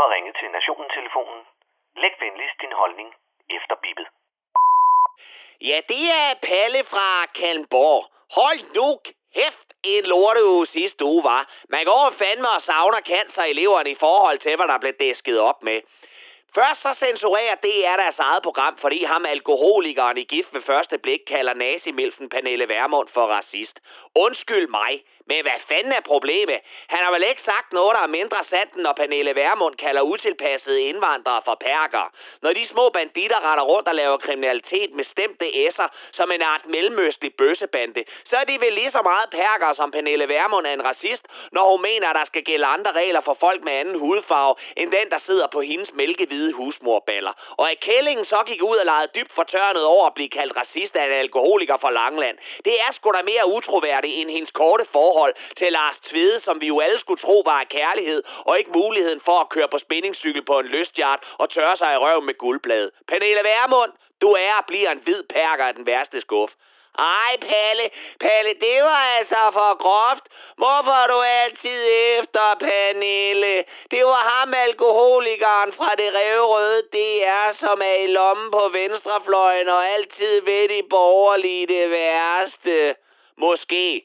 har ringet til Nationen-telefonen. Læg venligst din holdning efter bippet. Ja, det er Palle fra Kalmborg. Hold nu kæft en lorteuge sidste uge, var. Man går fandme og savner cancer-eleverne i forhold til, hvad der blev dæsket op med. Først så censurerer DR deres eget program, fordi ham alkoholikeren i gift ved første blik kalder nazimilfen Pernille Vermund for racist. Undskyld mig, men hvad fanden er problemet? Han har vel ikke sagt noget, der er mindre sandt, end når Pernille Vermund kalder utilpassede indvandrere for perker. Når de små banditter retter rundt og laver kriminalitet med stemte S'er som en art mellemøstlig bøssebande, så er de vel lige så meget perker, som Pernille Vermund er en racist, når hun mener, at der skal gælde andre regler for folk med anden hudfarve, end den, der sidder på hendes mælkehvide husmorballer. Og at Kællingen så gik ud og legede dybt fortørnet over at blive kaldt racist af en alkoholiker fra Langland, det er sgu da mere utroværdigt end hendes korte forhold til Lars Tvede, som vi jo alle skulle tro var af kærlighed, og ikke muligheden for at køre på spændingscykel på en lystjart og tørre sig i røven med guldblad. Pernille Værmund, du er og bliver en hvid perker af den værste skuff. Ej, Palle, Palle, det var altså for groft. Hvorfor er du altid efter, Pernille? Det var ham, alkoholikeren fra det revrøde DR, som er i lommen på venstrefløjen og altid ved de borgerlige det værste. Måske.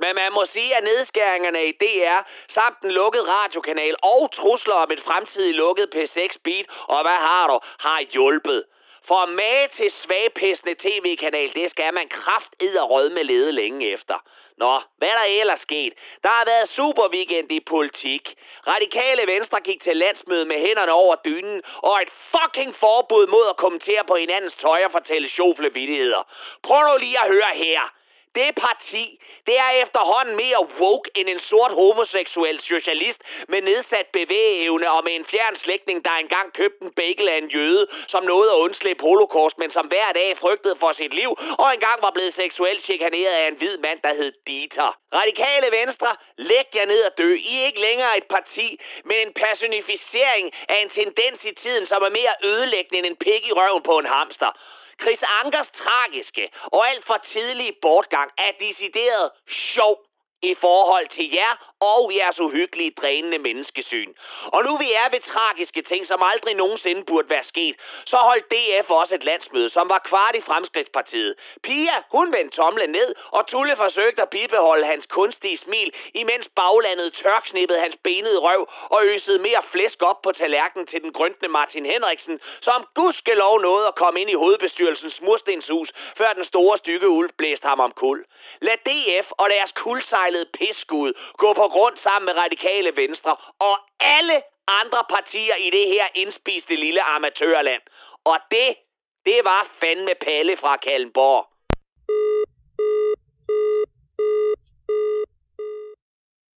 Men man må sige, at nedskæringerne i DR, samt den lukkede radiokanal og trusler om et fremtidigt lukket P6 Beat, og hvad har du, har hjulpet. For med til svagpissende tv-kanal, det skal man kraft rød med lede længe efter. Nå, hvad er der ellers sket? Der har været super weekend i politik. Radikale Venstre gik til landsmøde med hænderne over dynen, og et fucking forbud mod at kommentere på hinandens tøj og fortælle sjofle vittigheder. Prøv nu lige at høre her. Det parti, det er efterhånden mere woke end en sort homoseksuel socialist med nedsat bevægeevne og med en fjern slægtning, der engang købte en bagel af en jøde, som nåede at undslippe holocaust, men som hver dag frygtede for sit liv, og engang var blevet seksuelt chikaneret af en hvid mand, der hed Dieter. Radikale Venstre, læg jer ned og dø. I er ikke længere et parti, men en personificering af en tendens i tiden, som er mere ødelæggende end en pik i røven på en hamster. Chris Ankers tragiske og alt for tidlige bortgang er decideret sjov i forhold til jer og jeres uhyggelige, drænende menneskesyn. Og nu vi er ved tragiske ting, som aldrig nogensinde burde være sket, så holdt DF også et landsmøde, som var kvart i Fremskridtspartiet. Pia, hun vendte tomlen ned, og Tulle forsøgte at bibeholde hans kunstige smil, imens baglandet tørksnippede hans benede røv og øsede mere flæsk op på tallerkenen til den grøntne Martin Henriksen, som gudskelov nåede at komme ind i hovedbestyrelsens murstenshus, før den store stykke ulv blæste ham om kul. Lad DF og deres kuldsejlede pisskud gå på grund sammen med radikale venstre og alle andre partier i det her indspiste lille amatørland. Og det, det var fandme Palle fra Kallenborg.